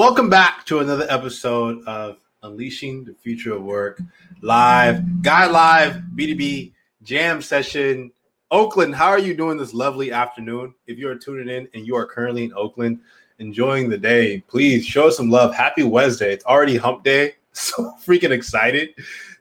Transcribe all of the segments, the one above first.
Welcome back to another episode of Unleashing the Future of Work live, Guide Live B2B Jam Session. Oakland, how are you doing this lovely afternoon? If you are tuning in and you are currently in Oakland, enjoying the day, please show some love. Happy Wednesday. It's already hump day. So freaking excited.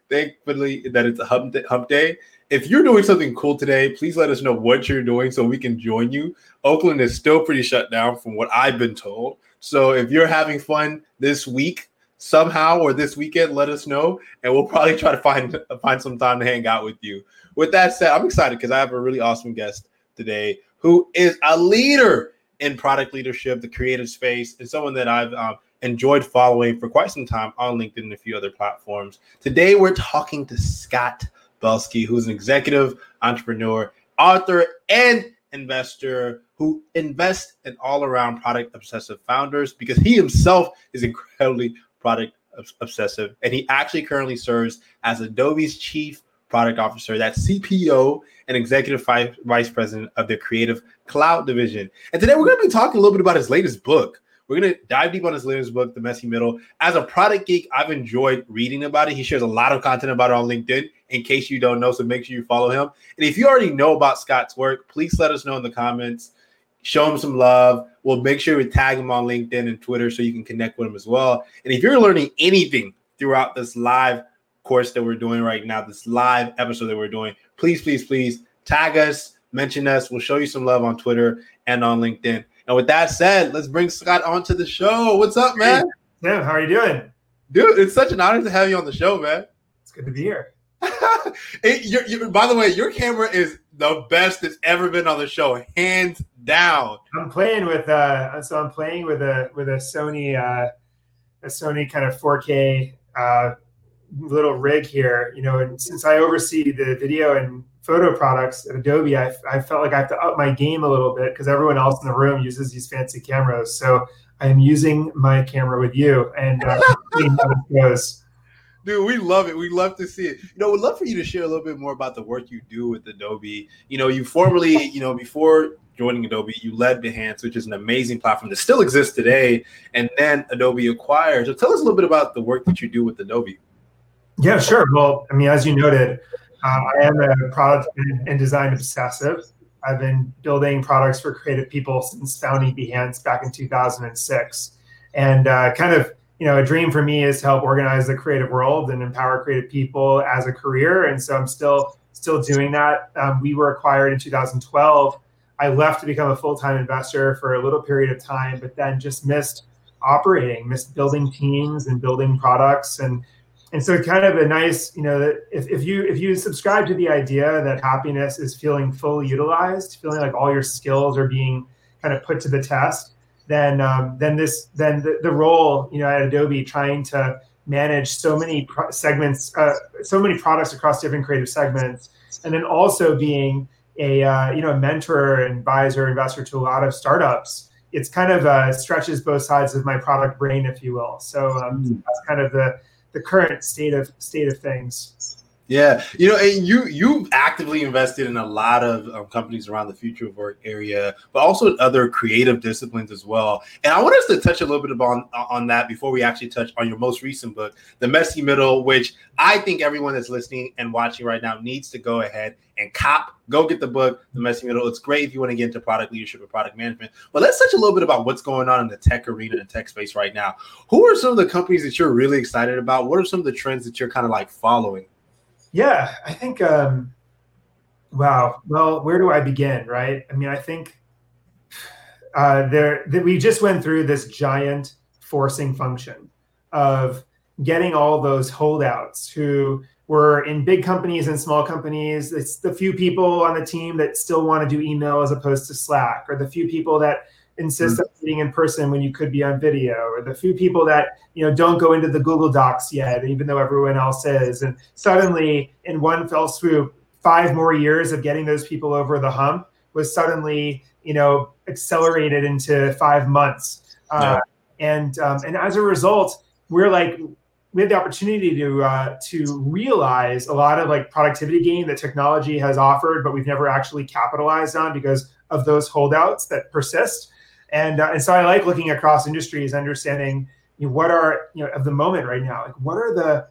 Thankfully that it's a hump day, hump day. If you're doing something cool today, please let us know what you're doing so we can join you. Oakland is still pretty shut down from what I've been told. So if you're having fun this week somehow or this weekend, let us know, and we'll probably try to find find some time to hang out with you. With that said, I'm excited because I have a really awesome guest today who is a leader in product leadership, the creative space, and someone that I've um, enjoyed following for quite some time on LinkedIn and a few other platforms. Today, we're talking to Scott Belsky, who's an executive entrepreneur, author, and investor who invests in all around product obsessive founders because he himself is incredibly product obsessive. And he actually currently serves as Adobe's chief product officer, that's CPO and executive vice president of the creative cloud division. And today we're going to be talking a little bit about his latest book, we're going to dive deep on his latest book, The Messy Middle. As a product geek, I've enjoyed reading about it. He shares a lot of content about it on LinkedIn, in case you don't know. So make sure you follow him. And if you already know about Scott's work, please let us know in the comments. Show him some love. We'll make sure we tag him on LinkedIn and Twitter so you can connect with him as well. And if you're learning anything throughout this live course that we're doing right now, this live episode that we're doing, please, please, please tag us, mention us. We'll show you some love on Twitter and on LinkedIn. And with that said, let's bring Scott onto the show. What's up, man? Hey, Tim, how are you doing? Dude, it's such an honor to have you on the show, man. It's good to be here. it, you're, you're, by the way, your camera is the best that's ever been on the show, hands down. I'm playing with uh, so I'm playing with a with a Sony uh, a Sony kind of 4K uh, little rig here. You know, and since I oversee the video and photo products at Adobe, I, I felt like I have to up my game a little bit because everyone else in the room uses these fancy cameras. So I am using my camera with you and uh, goes. Dude, we love it. We love to see it. You know, we'd love for you to share a little bit more about the work you do with Adobe. You know, you formerly, you know, before joining Adobe, you led Behance, which is an amazing platform that still exists today. And then Adobe acquired. So tell us a little bit about the work that you do with Adobe. Yeah, sure. Well, I mean, as you noted, uh, I am a product and design obsessive. I've been building products for creative people since founding Behance back in 2006. And uh, kind of, you know, a dream for me is to help organize the creative world and empower creative people as a career. And so I'm still still doing that. Um, we were acquired in 2012. I left to become a full-time investor for a little period of time, but then just missed operating, missed building teams and building products and and so it's kind of a nice you know if, if you if you subscribe to the idea that happiness is feeling fully utilized feeling like all your skills are being kind of put to the test then um, then this then the, the role you know at adobe trying to manage so many pro- segments uh, so many products across different creative segments and then also being a uh, you know a mentor and advisor investor to a lot of startups it's kind of uh, stretches both sides of my product brain if you will so um, mm. that's kind of the the current state of state of things. Yeah, you know, and you you actively invested in a lot of um, companies around the future of work area, but also other creative disciplines as well. And I want us to touch a little bit on on that before we actually touch on your most recent book, The Messy Middle, which I think everyone that's listening and watching right now needs to go ahead and cop. Go get the book, The Messy Middle. It's great if you want to get into product leadership or product management. But let's touch a little bit about what's going on in the tech arena and tech space right now. Who are some of the companies that you're really excited about? What are some of the trends that you're kind of like following? Yeah, I think. Um, wow. Well, where do I begin? Right. I mean, I think uh, there that we just went through this giant forcing function of getting all those holdouts who were in big companies and small companies. It's the few people on the team that still want to do email as opposed to Slack, or the few people that insist mm-hmm. on meeting in person when you could be on video, or the few people that you know don't go into the Google Docs yet, even though everyone else is. And suddenly, in one fell swoop, five more years of getting those people over the hump was suddenly you know accelerated into five months. Uh, yeah. Uh, and um, and as a result, we're like we had the opportunity to uh, to realize a lot of like productivity gain that technology has offered, but we've never actually capitalized on because of those holdouts that persist. And uh, and so I like looking across industries, understanding you know, what are you know of the moment right now. Like what are the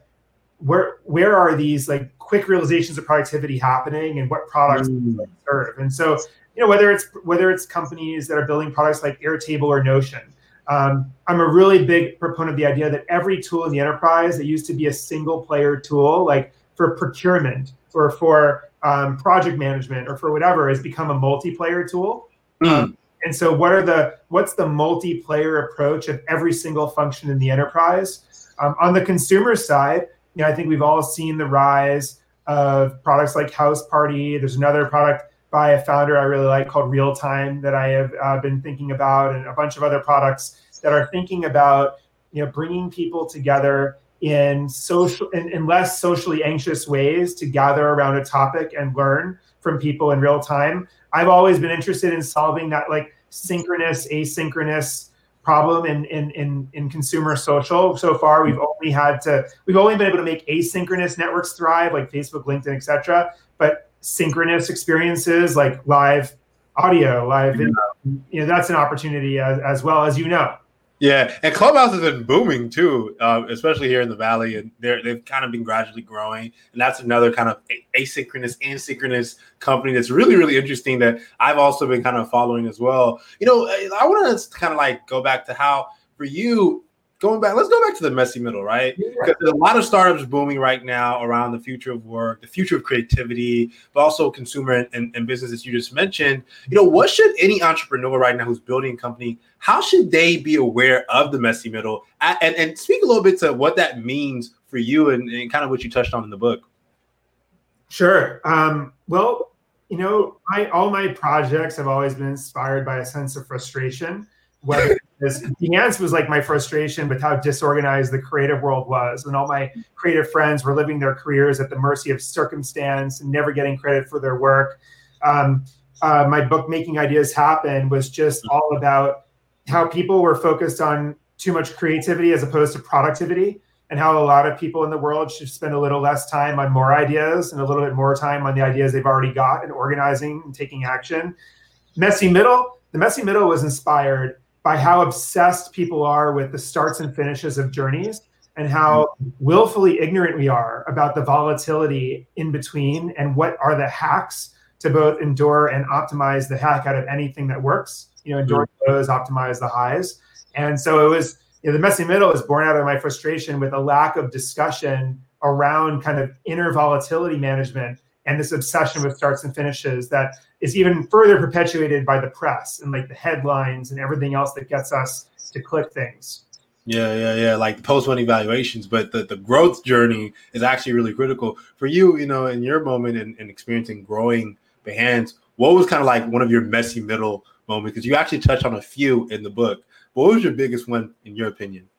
where where are these like quick realizations of productivity happening, and what products mm. serve? And so you know whether it's whether it's companies that are building products like Airtable or Notion. Um, I'm a really big proponent of the idea that every tool in the enterprise that used to be a single player tool, like for procurement or for um, project management or for whatever, has become a multiplayer tool. Mm. Um, and so, what are the what's the multiplayer approach of every single function in the enterprise? Um, on the consumer side, you know, I think we've all seen the rise of products like House Party. There's another product by a founder I really like called Real Time that I have uh, been thinking about, and a bunch of other products that are thinking about you know bringing people together in social in, in less socially anxious ways to gather around a topic and learn from people in real time. I've always been interested in solving that like synchronous asynchronous problem in, in in in consumer social. So far, we've mm-hmm. only had to we've only been able to make asynchronous networks thrive, like Facebook, LinkedIn, etc. But synchronous experiences like live audio, live mm-hmm. video, you know, that's an opportunity as, as well as you know. Yeah, and Clubhouse has been booming too, uh, especially here in the Valley, and they're they've kind of been gradually growing, and that's another kind of asynchronous and synchronous company that's really really interesting that I've also been kind of following as well. You know, I want to kind of like go back to how for you going back, let's go back to the messy middle, right? Because there's a lot of startups booming right now around the future of work, the future of creativity, but also consumer and, and, and businesses you just mentioned. You know, what should any entrepreneur right now who's building a company, how should they be aware of the messy middle? And, and speak a little bit to what that means for you and, and kind of what you touched on in the book. Sure. Um, well, you know, I, all my projects have always been inspired by a sense of frustration, whether because Behance was like my frustration with how disorganized the creative world was. And all my creative friends were living their careers at the mercy of circumstance and never getting credit for their work. Um, uh, my book, Making Ideas Happen, was just all about how people were focused on too much creativity as opposed to productivity, and how a lot of people in the world should spend a little less time on more ideas and a little bit more time on the ideas they've already got and organizing and taking action. Messy Middle, the Messy Middle was inspired by how obsessed people are with the starts and finishes of journeys and how willfully ignorant we are about the volatility in between and what are the hacks to both endure and optimize the hack out of anything that works you know endure the lows optimize the highs. And so it was you know, the messy middle is born out of my frustration with a lack of discussion around kind of inner volatility management and this obsession with starts and finishes that is even further perpetuated by the press and like the headlines and everything else that gets us to click things. Yeah, yeah, yeah. Like the post money valuations, but the, the growth journey is actually really critical for you. You know, in your moment and, and experiencing growing Behance, what was kind of like one of your messy middle moments? Because you actually touched on a few in the book. What was your biggest one in your opinion?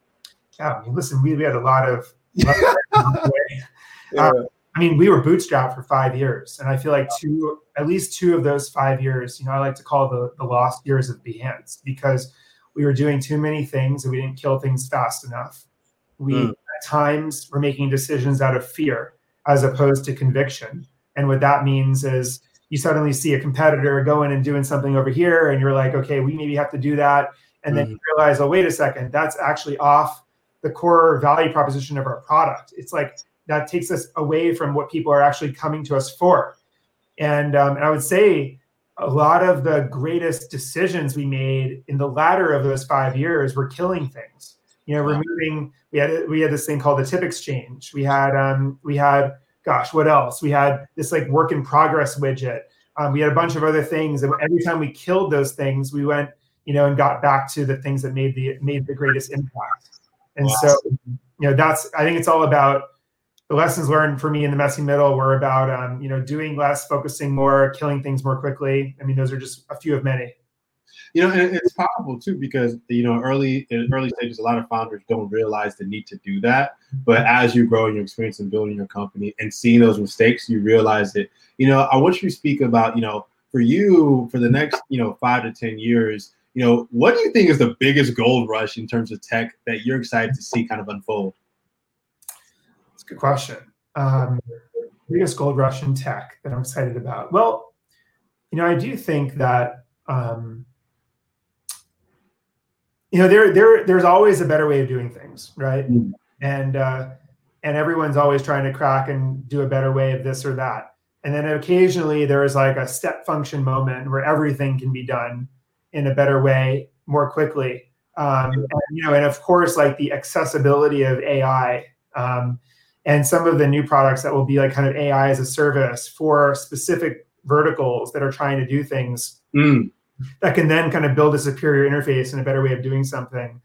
Yeah, I mean, listen, we, we had a lot of. yeah. Um, I mean, we were bootstrapped for five years, and I feel like two, at least two of those five years, you know, I like to call the the lost years of Behance because we were doing too many things and we didn't kill things fast enough. We mm. at times were making decisions out of fear as opposed to conviction, and what that means is you suddenly see a competitor going and doing something over here, and you're like, okay, we maybe have to do that, and then hmm. you realize, oh, wait a second, that's actually off the core value proposition of our product. It's like that takes us away from what people are actually coming to us for. And, um, and I would say a lot of the greatest decisions we made in the latter of those five years were killing things. You know, removing we had we had this thing called the tip exchange. We had um, we had gosh, what else? We had this like work in progress widget. Um, we had a bunch of other things, and every time we killed those things, we went you know and got back to the things that made the made the greatest impact. And wow. so you know that's I think it's all about the lessons learned for me in the messy middle were about um, you know doing less, focusing more, killing things more quickly. I mean, those are just a few of many. You know, and it's powerful too because you know early in early stages, a lot of founders don't realize the need to do that. But as you grow in your experience in building your company and seeing those mistakes, you realize that. You know, I want you to speak about you know for you for the next you know five to ten years. You know, what do you think is the biggest gold rush in terms of tech that you're excited to see kind of unfold? Good question. Um, biggest gold rush in tech that I'm excited about. Well, you know, I do think that um, you know, there there there's always a better way of doing things, right? Mm. And uh, and everyone's always trying to crack and do a better way of this or that. And then occasionally there's like a step function moment where everything can be done in a better way more quickly. Um, and, you know, and of course, like the accessibility of AI um, and some of the new products that will be like kind of AI as a service for specific verticals that are trying to do things mm. that can then kind of build a superior interface and a better way of doing something.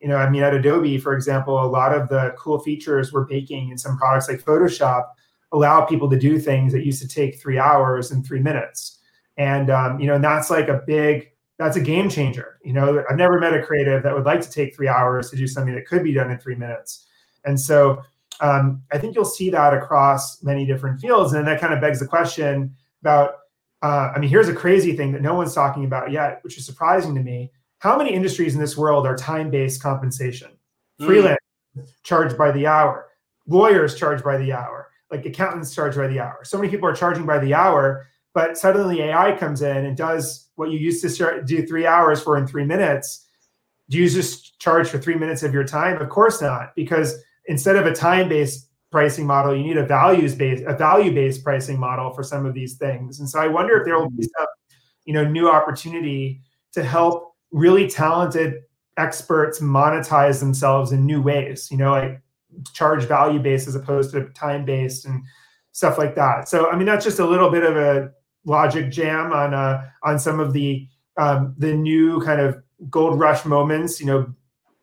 You know, I mean, at Adobe, for example, a lot of the cool features we're baking in some products like Photoshop allow people to do things that used to take three hours in three minutes. And um, you know, and that's like a big that's a game changer. You know, I've never met a creative that would like to take three hours to do something that could be done in three minutes. And so um, I think you'll see that across many different fields. And that kind of begs the question about, uh, I mean, here's a crazy thing that no one's talking about yet, which is surprising to me. How many industries in this world are time-based compensation? Mm. Freelance charged by the hour, lawyers charged by the hour, like accountants charged by the hour. So many people are charging by the hour, but suddenly AI comes in and does what you used to do three hours for in three minutes. Do you just charge for three minutes of your time? Of course not, because instead of a time-based pricing model, you need a values-based, a value-based pricing model for some of these things. And so I wonder if there will be some, you know, new opportunity to help really talented experts monetize themselves in new ways. You know, like charge value-based as opposed to time-based and stuff like that. So I mean, that's just a little bit of a logic jam on uh, on some of the um, the new kind of gold rush moments. You know,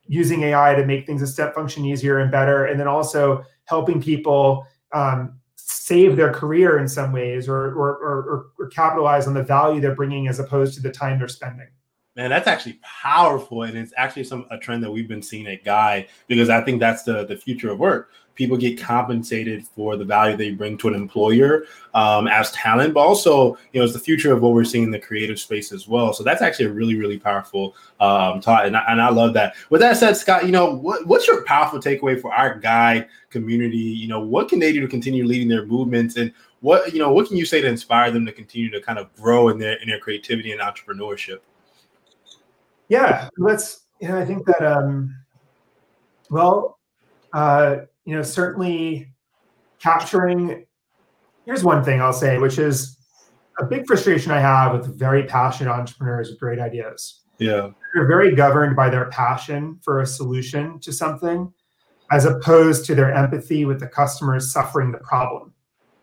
using AI to make things a step function easier and better, and then also helping people um, save their career in some ways or, or, or, or capitalize on the value they're bringing as opposed to the time they're spending. Man, that's actually powerful, and it's actually some a trend that we've been seeing at Guide because I think that's the the future of work people get compensated for the value they bring to an employer um, as talent, but also, you know, it's the future of what we're seeing in the creative space as well. So that's actually a really, really powerful um, and I, and I love that. With that said, Scott, you know, what, what's your powerful takeaway for our Guide community? You know, what can they do to continue leading their movements, and what you know, what can you say to inspire them to continue to kind of grow in their in their creativity and entrepreneurship? Yeah, let's. You know, I think that. um Well, uh, you know, certainly capturing. Here's one thing I'll say, which is a big frustration I have with very passionate entrepreneurs with great ideas. Yeah. They're very governed by their passion for a solution to something as opposed to their empathy with the customers suffering the problem.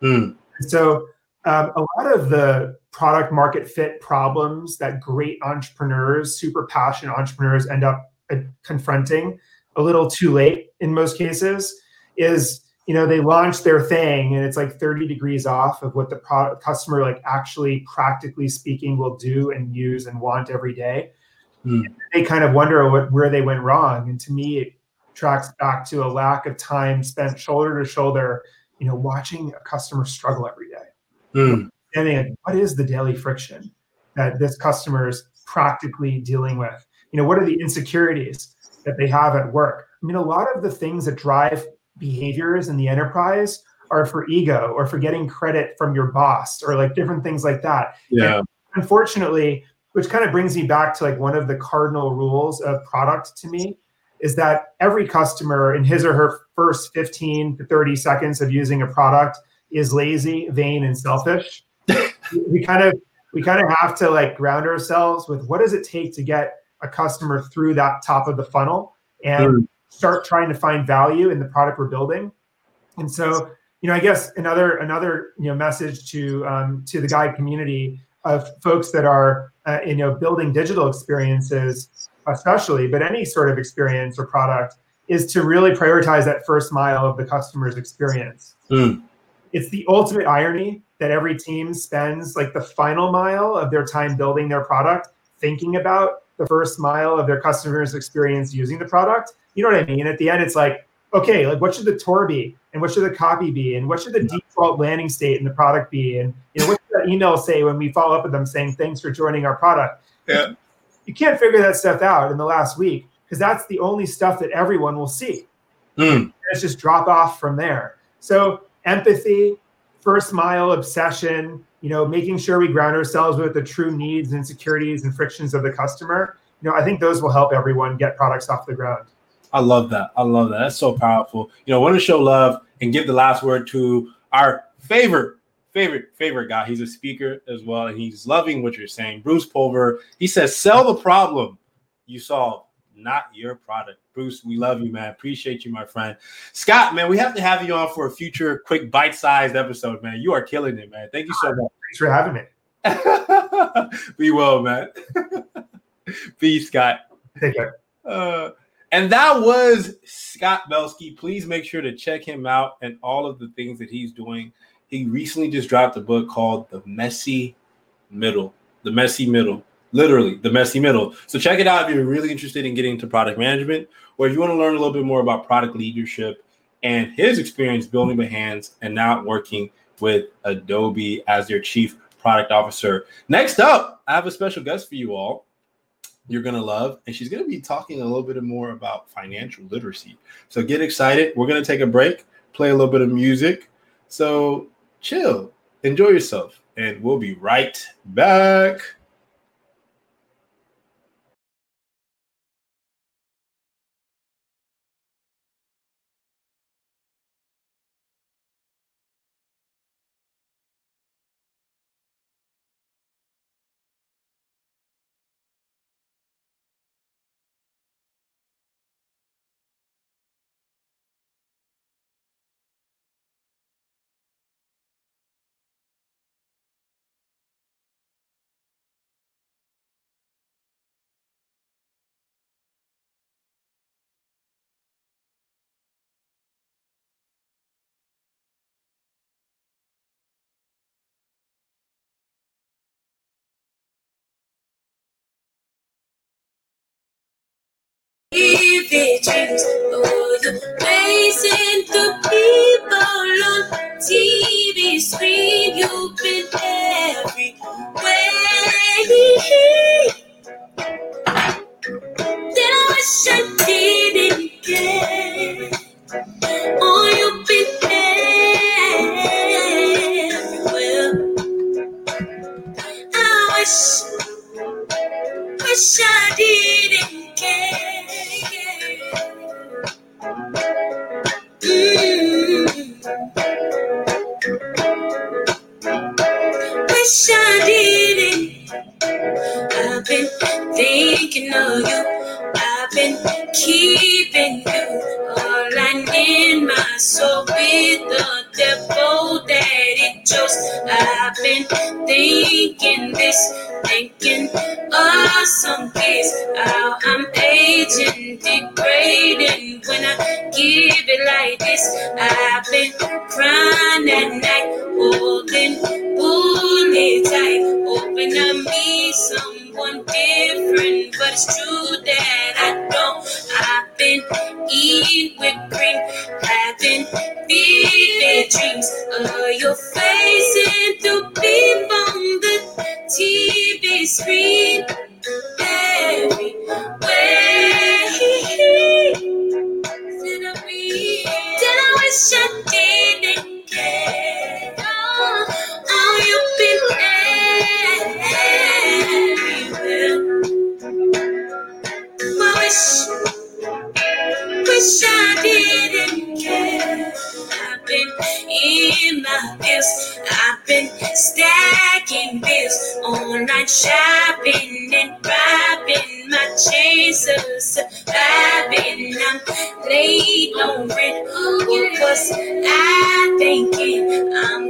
Mm. So, um, a lot of the product market fit problems that great entrepreneurs, super passionate entrepreneurs end up uh, confronting a little too late in most cases is you know they launch their thing and it's like 30 degrees off of what the product customer like actually practically speaking will do and use and want every day. Mm. they kind of wonder what, where they went wrong. And to me it tracks back to a lack of time spent shoulder to shoulder you know watching a customer struggle every day mm. and what is the daily friction that this customer is practically dealing with you know what are the insecurities that they have at work i mean a lot of the things that drive behaviors in the enterprise are for ego or for getting credit from your boss or like different things like that. Yeah. And unfortunately, which kind of brings me back to like one of the cardinal rules of product to me is that every customer in his or her first 15 to 30 seconds of using a product is lazy, vain, and selfish. we kind of we kind of have to like ground ourselves with what does it take to get a customer through that top of the funnel and mm start trying to find value in the product we're building. And so, you know, I guess another another you know message to um, to the guide community of folks that are uh, you know building digital experiences, especially, but any sort of experience or product, is to really prioritize that first mile of the customer's experience. Mm. It's the ultimate irony that every team spends like the final mile of their time building their product thinking about the first mile of their customer's experience using the product you know what I mean? At the end, it's like, okay, like what should the tour be, and what should the copy be, and what should the default landing state in the product be, and you know what should that email say when we follow up with them saying thanks for joining our product? Yeah. You can't figure that stuff out in the last week because that's the only stuff that everyone will see. Mm. It's just drop off from there. So empathy, first mile obsession, you know, making sure we ground ourselves with the true needs insecurities and frictions of the customer you know, I think those will help everyone get products off the ground. I love that. I love that. That's so powerful. You know, want to show love and give the last word to our favorite, favorite, favorite guy. He's a speaker as well, and he's loving what you're saying. Bruce Pulver. He says, "Sell the problem you solve, not your product." Bruce, we love you, man. Appreciate you, my friend. Scott, man, we have to have you on for a future quick bite-sized episode, man. You are killing it, man. Thank you so much. Thanks for having me. Be well, man. Peace, Scott. Take care. Uh, and that was Scott Belsky. Please make sure to check him out and all of the things that he's doing. He recently just dropped a book called The Messy Middle. The Messy Middle. Literally, The Messy Middle. So check it out if you're really interested in getting into product management or if you want to learn a little bit more about product leadership and his experience building Behance and now working with Adobe as their chief product officer. Next up, I have a special guest for you all you're going to love. And she's going to be talking a little bit more about financial literacy. So get excited. We're going to take a break, play a little bit of music. So chill, enjoy yourself, and we'll be right back. Visions or the faces the people on TV screen. You've been Late on rent. Was I thinking? I'm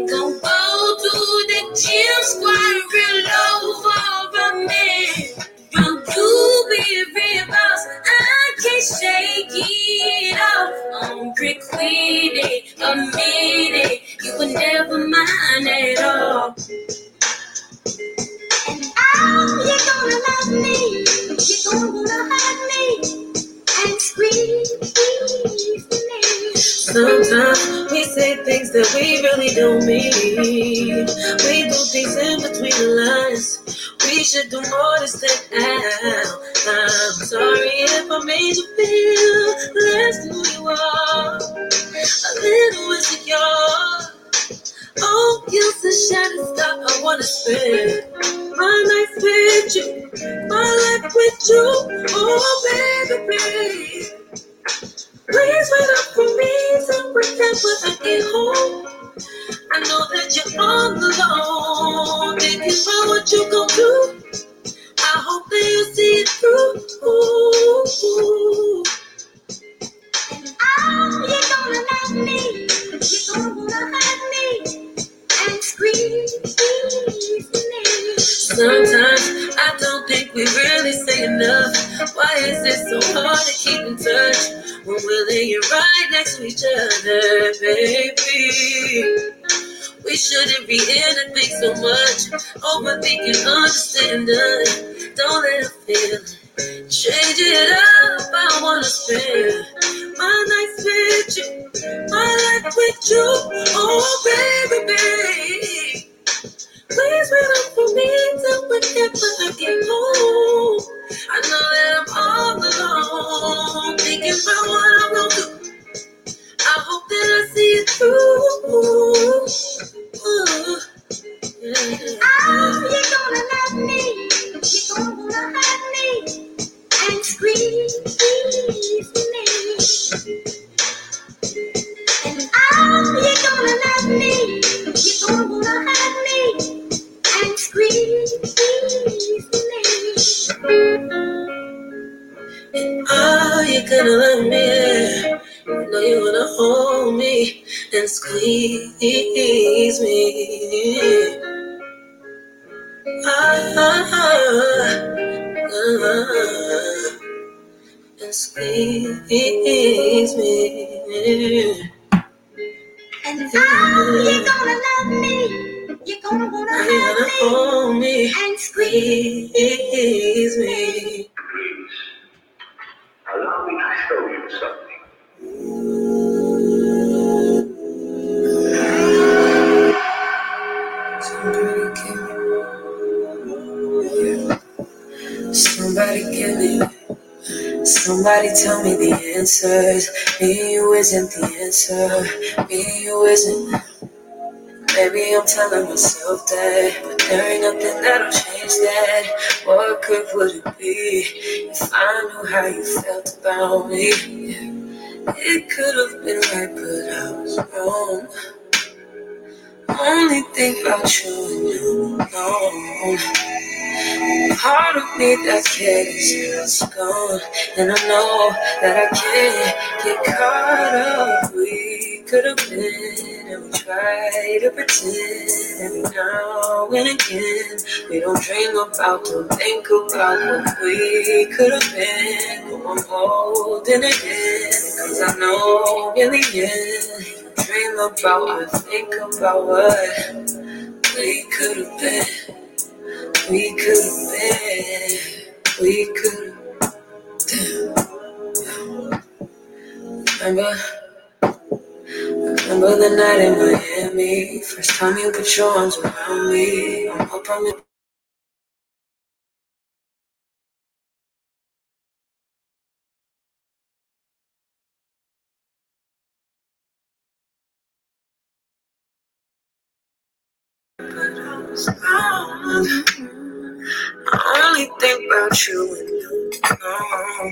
todo que Somebody tell me the answers. Me you isn't the answer. Me you isn't. Maybe I'm telling myself that, but there ain't nothing that'll change that. What good would it be if I knew how you felt about me? It could have been right, but I was wrong. Only think about you and you alone. Part of me that's scared is gone, and I know that I can't get caught up. We could have been, and we try to pretend every now and again. We don't dream about, don't think about what we could have been. But I'm holding it in, cause I know in the end. Dream about, I think about what we could have been. We could have been. We could have. Remember? Remember the night in Miami? First time you put your arms around me. I'm up on your about you and you. know.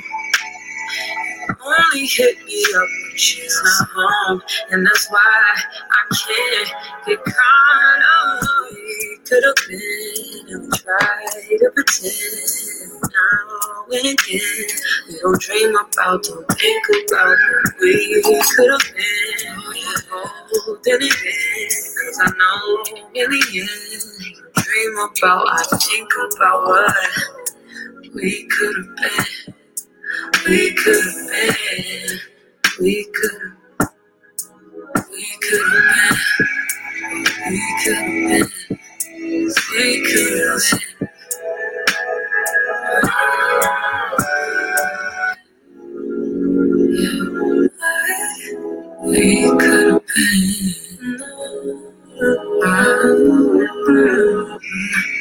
Only hit me up when she's not home, and that's why I can't get caught up. We could have been, and we try to pretend now and again. We don't dream about, don't think about what we could have been. Holding it cause I know in the end, dream about, I think about what we could have been. We could have been. We could. We could have been. We could have been. We could have been. We could have been.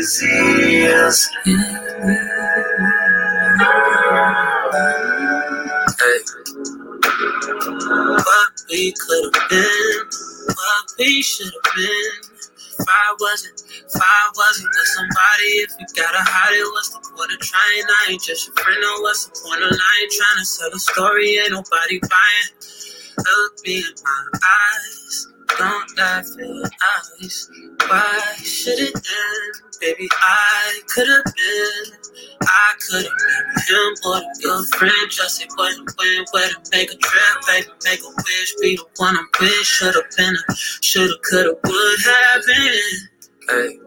What we could have been, what we should have been. If I wasn't, if I wasn't with somebody, if you gotta hide it, what's the point of trying? I ain't just your friend, no, what's the point of lying? Trying to sell a story, ain't nobody buying. Look me in my eyes, don't lie, feel eyes. Why should it end? Baby, I could have been, I could have been him or the good friend. Just it wasn't when, where to make a trip, baby, make a wish, be the one I'm with. Should have been, a, should have, could have, would have been. Hey.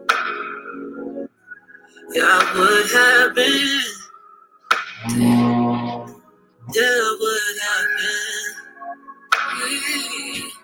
Yeah, happened? Yeah, what happened? Yeah, we could have been. I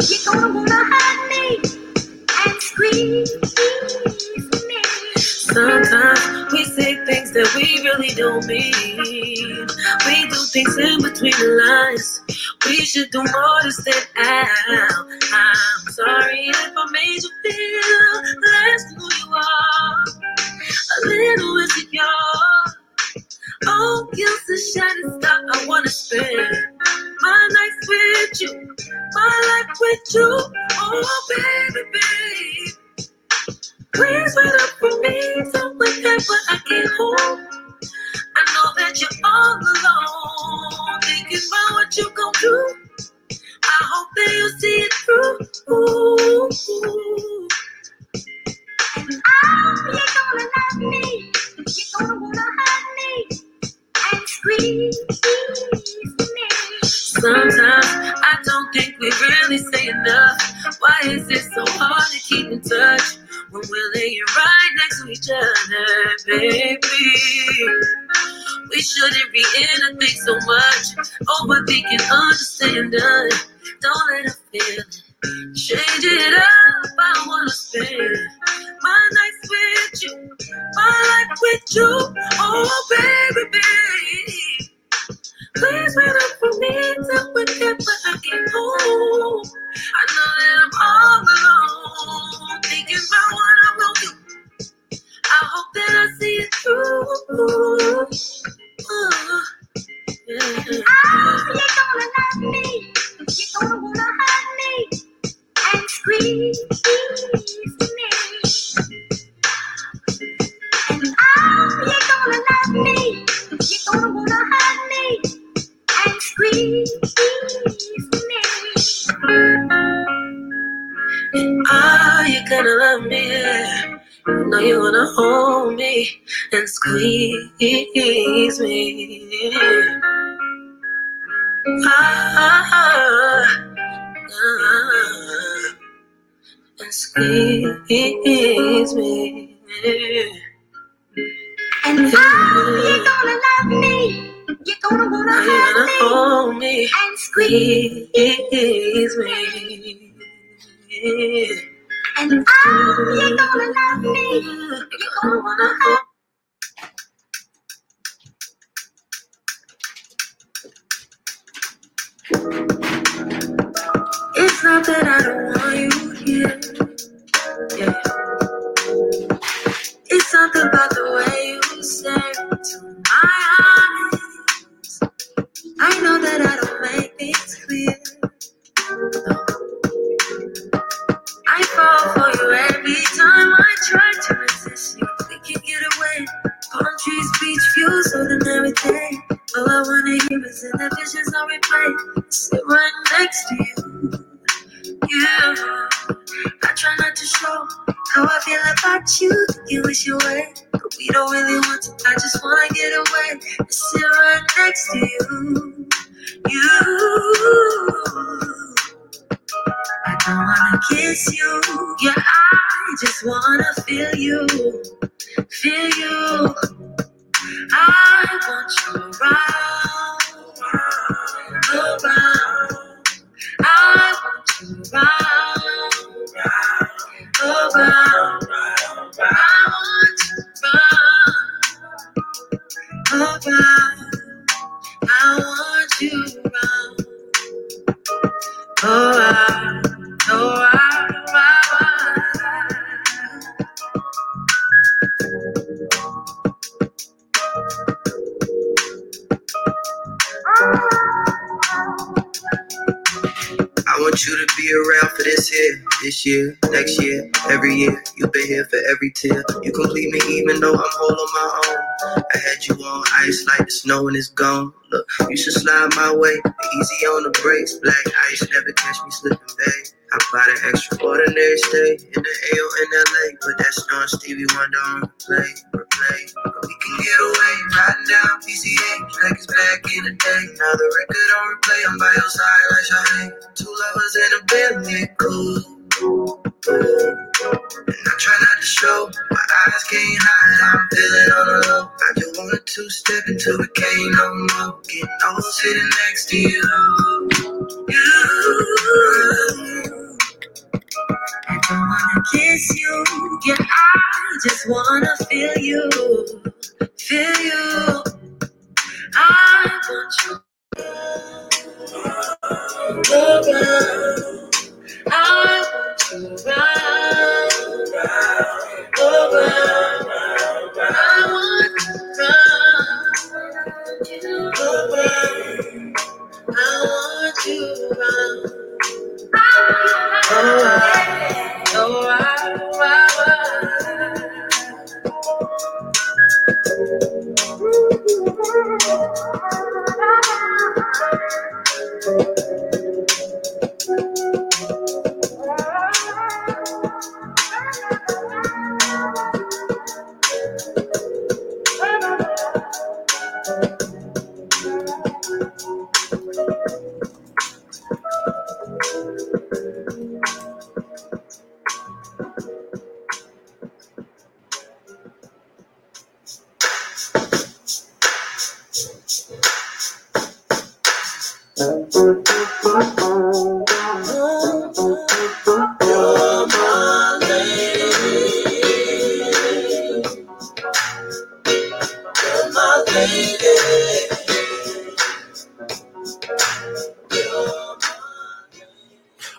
You're gonna wanna hug me and squeeze me. Sometimes we say things that we really don't mean. We do things in between lines. We should do more to stand out. I'm sorry if I made you feel less than who you are. A little insecure. Oh, you're the shining I wanna spend with you. Oh, baby, babe. Me. And oh, you're gonna love me. You're gonna wanna you hug gonna me hold me? and squeeze. Squeeze me. And oh, you're gonna love me. You're gonna wanna hold It's not that I don't want you here. Yeah. About the way you stare into my eyes. I know that I don't make things clear. I fall for you every time I try to resist you. We can get away. Palm trees, beach views, ordinary day. All I wanna hear is in the visions on replay. Sit right next to you. Yeah. I try not to show how I feel about you. You wish you away, but we don't really want to. I just wanna get away and sit right next to you. You. I don't wanna kiss you. Yeah, I just wanna feel you. Feel you. I want you around. Around. I want you around. Around. I want you around. Around. I want you around. Around. Around. Around. I want you to be around for this year, this year, next year, every year. You've been here for every tear. You complete me even though I'm whole on my own. I had you on ice like the snow and it's gone. Look, you should slide my way. Easy on the brakes, black ice, never catch me slipping, babe. I bought an extraordinary stay in the AO in LA. Put that snow Stevie Wonder on replay, replay. We can get away right now, PCH, like it's back in the day. Now the record on replay, I'm by your side like Shaheen. Two lovers in a Bentley, cool. And I try not to show, my eyes can't hide. I'm feeling on the low. I just to step into it, can't no more. Getting old sitting next to you. You. Wanna kiss you, yeah, I just wanna feel you, feel you. I want you around. I want you around, around. I want you around, I want you around. Alright, alright. You're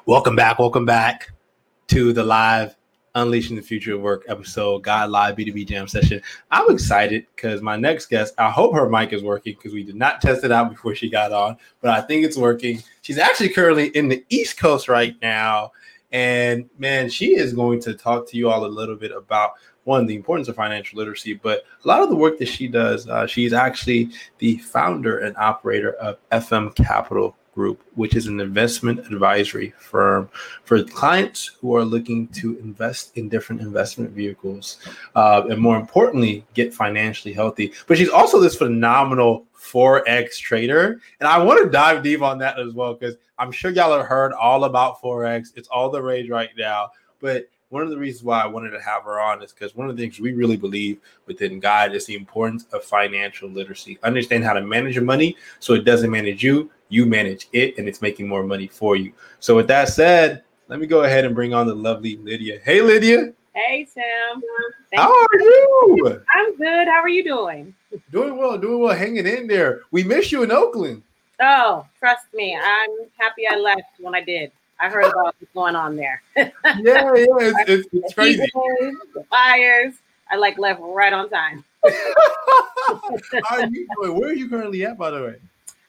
Welcome back. Welcome back to the live Unleashing the Future of Work episode, Guide Live B2B Jam session. I'm excited because my next guest, I hope her mic is working because we did not test it out before she got on, but I think it's working. She's actually currently in the East Coast right now. And man, she is going to talk to you all a little bit about one, the importance of financial literacy, but a lot of the work that she does, uh, she's actually the founder and operator of FM Capital Group, which is an investment advisory firm for clients who are looking to invest in different investment vehicles uh, and more importantly, get financially healthy. But she's also this phenomenal Forex trader. And I want to dive deep on that as well, because I'm sure y'all have heard all about Forex. It's all the rage right now. But one of the reasons why I wanted to have her on is because one of the things we really believe within Guide is the importance of financial literacy. Understand how to manage your money so it doesn't manage you, you manage it, and it's making more money for you. So, with that said, let me go ahead and bring on the lovely Lydia. Hey, Lydia. Hey, Tim. Thank How are you? I'm good. How are you doing? Doing well, doing well, hanging in there. We miss you in Oakland. Oh, trust me. I'm happy I left when I did. I heard about what's going on there. Yeah, yeah, it's, it's, it's crazy. The fires. I like left right on time. How are you doing? Where are you currently at, by the way?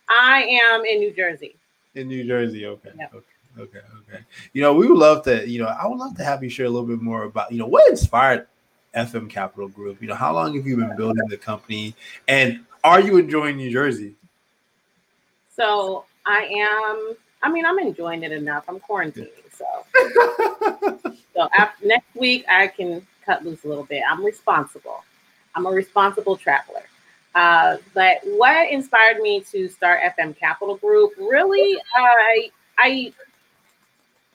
I am in New Jersey. In New Jersey. Okay. Yep. Okay. Okay. Okay. You know, we would love to, you know, I would love to have you share a little bit more about, you know, what inspired FM Capital Group? You know, how long have you been building the company? And are you enjoying New Jersey? So I am. I mean, I'm enjoying it enough. I'm quarantining, so so after next week I can cut loose a little bit. I'm responsible. I'm a responsible traveler. Uh, but what inspired me to start FM Capital Group? Really, I I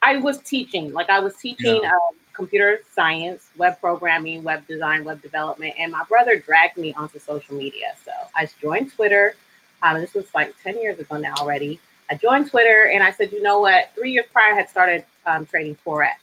I was teaching. Like I was teaching Yeah. uh, computer science, web programming, web design, web development, and my brother dragged me onto social media. So I joined Twitter. Um, this was like 10 years ago now already. I joined Twitter and I said, you know what? Three years prior, I had started um, trading Forex.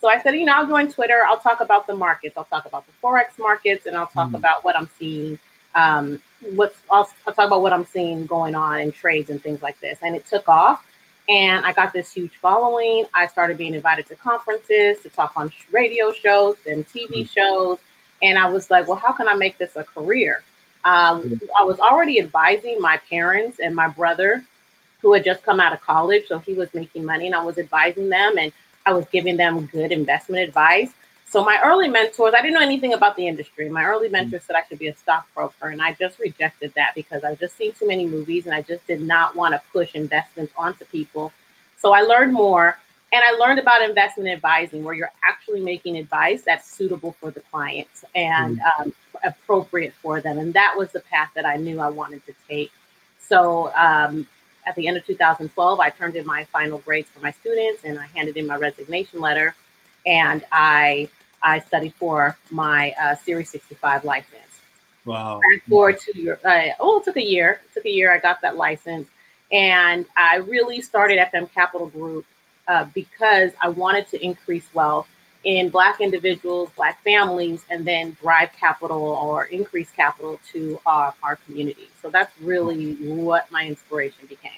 So I said, you know, I'll join Twitter. I'll talk about the markets. I'll talk about the Forex markets and I'll talk Mm. about what I'm seeing. Um, what's I'll, I'll talk about what I'm seeing going on in trades and things like this. And it took off. And I got this huge following. I started being invited to conferences to talk on radio shows and TV shows. And I was like, well, how can I make this a career? Um, I was already advising my parents and my brother, who had just come out of college. So he was making money and I was advising them and I was giving them good investment advice. So my early mentors, I didn't know anything about the industry. My early mentors said I should be a stockbroker, and I just rejected that because I've just seen too many movies, and I just did not want to push investments onto people. So I learned more, and I learned about investment advising, where you're actually making advice that's suitable for the clients and um, appropriate for them, and that was the path that I knew I wanted to take. So um, at the end of 2012, I turned in my final grades for my students, and I handed in my resignation letter, and I I studied for my uh, Series 65 license. Wow. Fast forward to your, uh, oh, it took a year. It took a year. I got that license. And I really started FM Capital Group uh, because I wanted to increase wealth in Black individuals, Black families, and then drive capital or increase capital to uh, our community. So that's really what my inspiration became.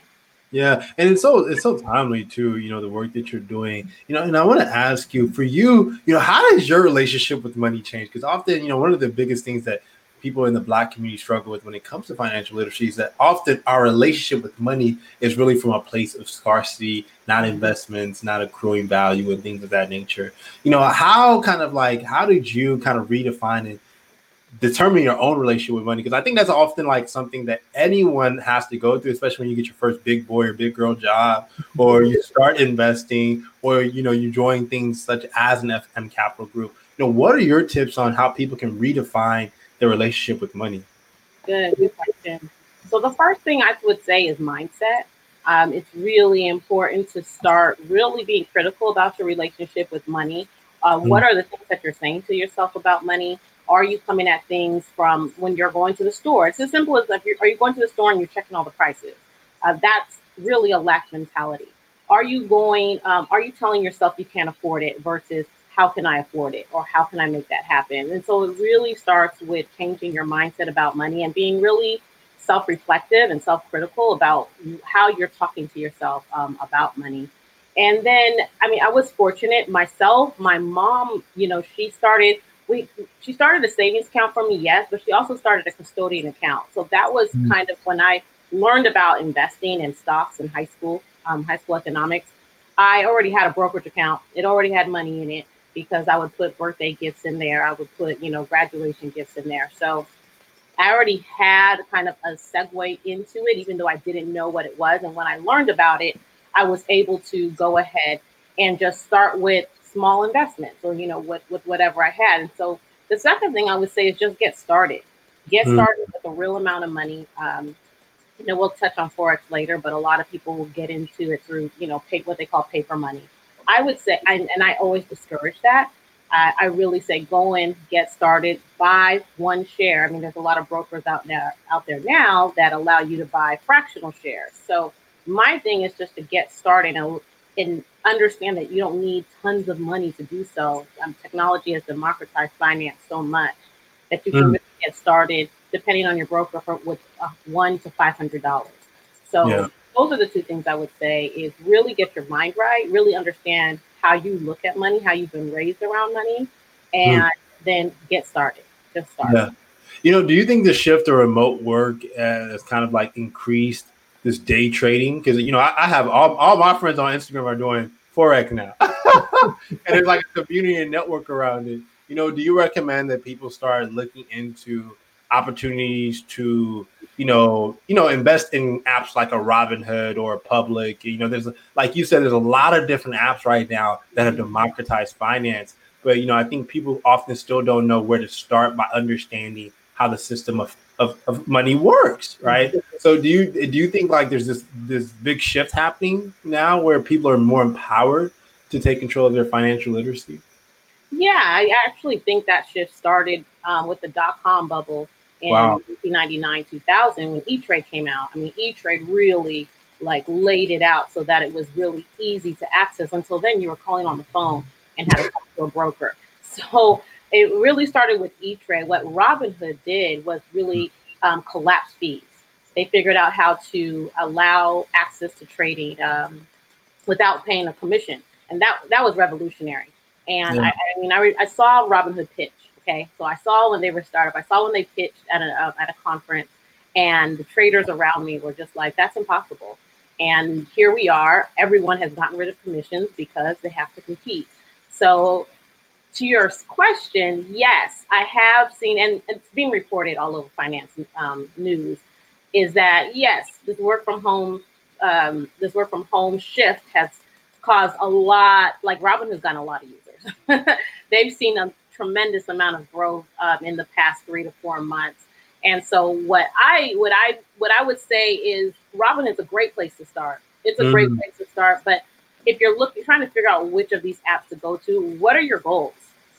Yeah, and it's so it's so timely too. You know the work that you're doing. You know, and I want to ask you, for you, you know, how does your relationship with money change? Because often, you know, one of the biggest things that people in the Black community struggle with when it comes to financial literacy is that often our relationship with money is really from a place of scarcity, not investments, not accruing value, and things of that nature. You know, how kind of like how did you kind of redefine it? determine your own relationship with money because I think that's often like something that anyone has to go through, especially when you get your first big boy or big girl job, or you start investing, or you know you join things such as an FM Capital Group. You know, what are your tips on how people can redefine their relationship with money? Good, good question. So the first thing I would say is mindset. Um, it's really important to start really being critical about your relationship with money. Uh, mm. What are the things that you're saying to yourself about money? Are you coming at things from when you're going to the store? It's as simple as if you're, are you going to the store and you're checking all the prices? Uh, that's really a lack mentality. Are you going? Um, are you telling yourself you can't afford it versus how can I afford it or how can I make that happen? And so it really starts with changing your mindset about money and being really self-reflective and self-critical about how you're talking to yourself um, about money. And then, I mean, I was fortunate myself. My mom, you know, she started we she started a savings account for me, yes, but she also started a custodian account. So that was mm-hmm. kind of when I learned about investing in stocks in high school, um, high school economics. I already had a brokerage account. It already had money in it because I would put birthday gifts in there. I would put, you know, graduation gifts in there. So I already had kind of a segue into it, even though I didn't know what it was. And when I learned about it, I was able to go ahead and just start with small investments or you know with, with whatever I had. And so the second thing I would say is just get started. Get mm. started with a real amount of money. Um, you know, we'll touch on forex later, but a lot of people will get into it through you know pay, what they call paper money. I would say, I, and I always discourage that. I, I really say go in, get started, buy one share. I mean, there's a lot of brokers out there out there now that allow you to buy fractional shares. So my thing is just to get started and and understand that you don't need tons of money to do so. Um, technology has democratized finance so much that you can mm. really get started, depending on your broker, for, with uh, one to five hundred dollars. So yeah. Those are the two things I would say: is really get your mind right, really understand how you look at money, how you've been raised around money, and mm. then get started. Just start. Yeah. You know, do you think the shift to remote work has kind of like increased this day trading because you know I, I, have all, all my friends on Instagram are doing forex now, and there's like a community and network around it. You know, do you recommend that people start looking into opportunities to you know you know invest in apps like a Robinhood or a Public? You know, there's like you said, there's a lot of different apps right now that have democratized finance. But you know, I think people often still don't know where to start by understanding how the system of of, of money works, right? So do you do you think like there's this this big shift happening now where people are more empowered to take control of their financial literacy? Yeah, I actually think that shift started um, with the dot com bubble in wow. 1999 2000 when E Trade came out. I mean, E Trade really like laid it out so that it was really easy to access. Until then, you were calling on the phone and had to talk to a broker. So it really started with E-Trade. What Robinhood did was really um, collapse fees. They figured out how to allow access to trading um, without paying a commission, and that that was revolutionary. And yeah. I, I, mean, I, re- I saw Robinhood pitch. Okay, so I saw when they were started. I saw when they pitched at a uh, at a conference, and the traders around me were just like, "That's impossible." And here we are. Everyone has gotten rid of commissions because they have to compete. So, to your question, yes, I have seen, and it's being reported all over finance um, news, is that yes, this work from home, um, this work from home shift has caused a lot. Like Robin has gotten a lot of users. They've seen a tremendous amount of growth um, in the past three to four months. And so what I what I what I would say is Robin is a great place to start. It's a mm. great place to start, but if you're looking trying to figure out which of these apps to go to, what are your goals?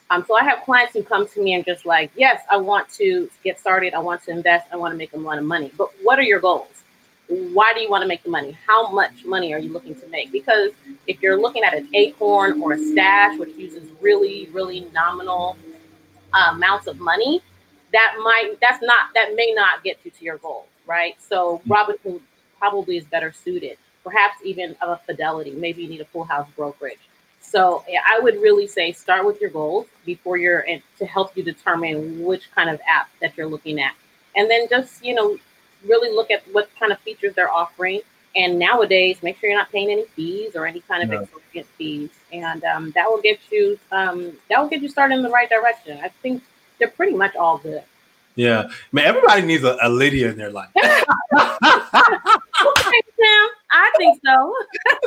Um, so I have clients who come to me and just like, yes, I want to get started, I want to invest, I want to make a lot of money. But what are your goals? Why do you want to make the money? How much money are you looking to make? Because if you're looking at an acorn or a stash, which uses really, really nominal uh, amounts of money, that might that's not that may not get you to your goal, right? So Robinhood probably is better suited, perhaps even of a Fidelity. Maybe you need a full house brokerage so I would really say start with your goals before you're in, to help you determine which kind of app that you're looking at. And then just, you know, really look at what kind of features they're offering. And nowadays, make sure you're not paying any fees or any kind of no. exorbitant fees. And um, that will get you um, that will get you started in the right direction. I think they're pretty much all good. Yeah, man, everybody needs a, a Lydia in their life. okay, Sam, I think so.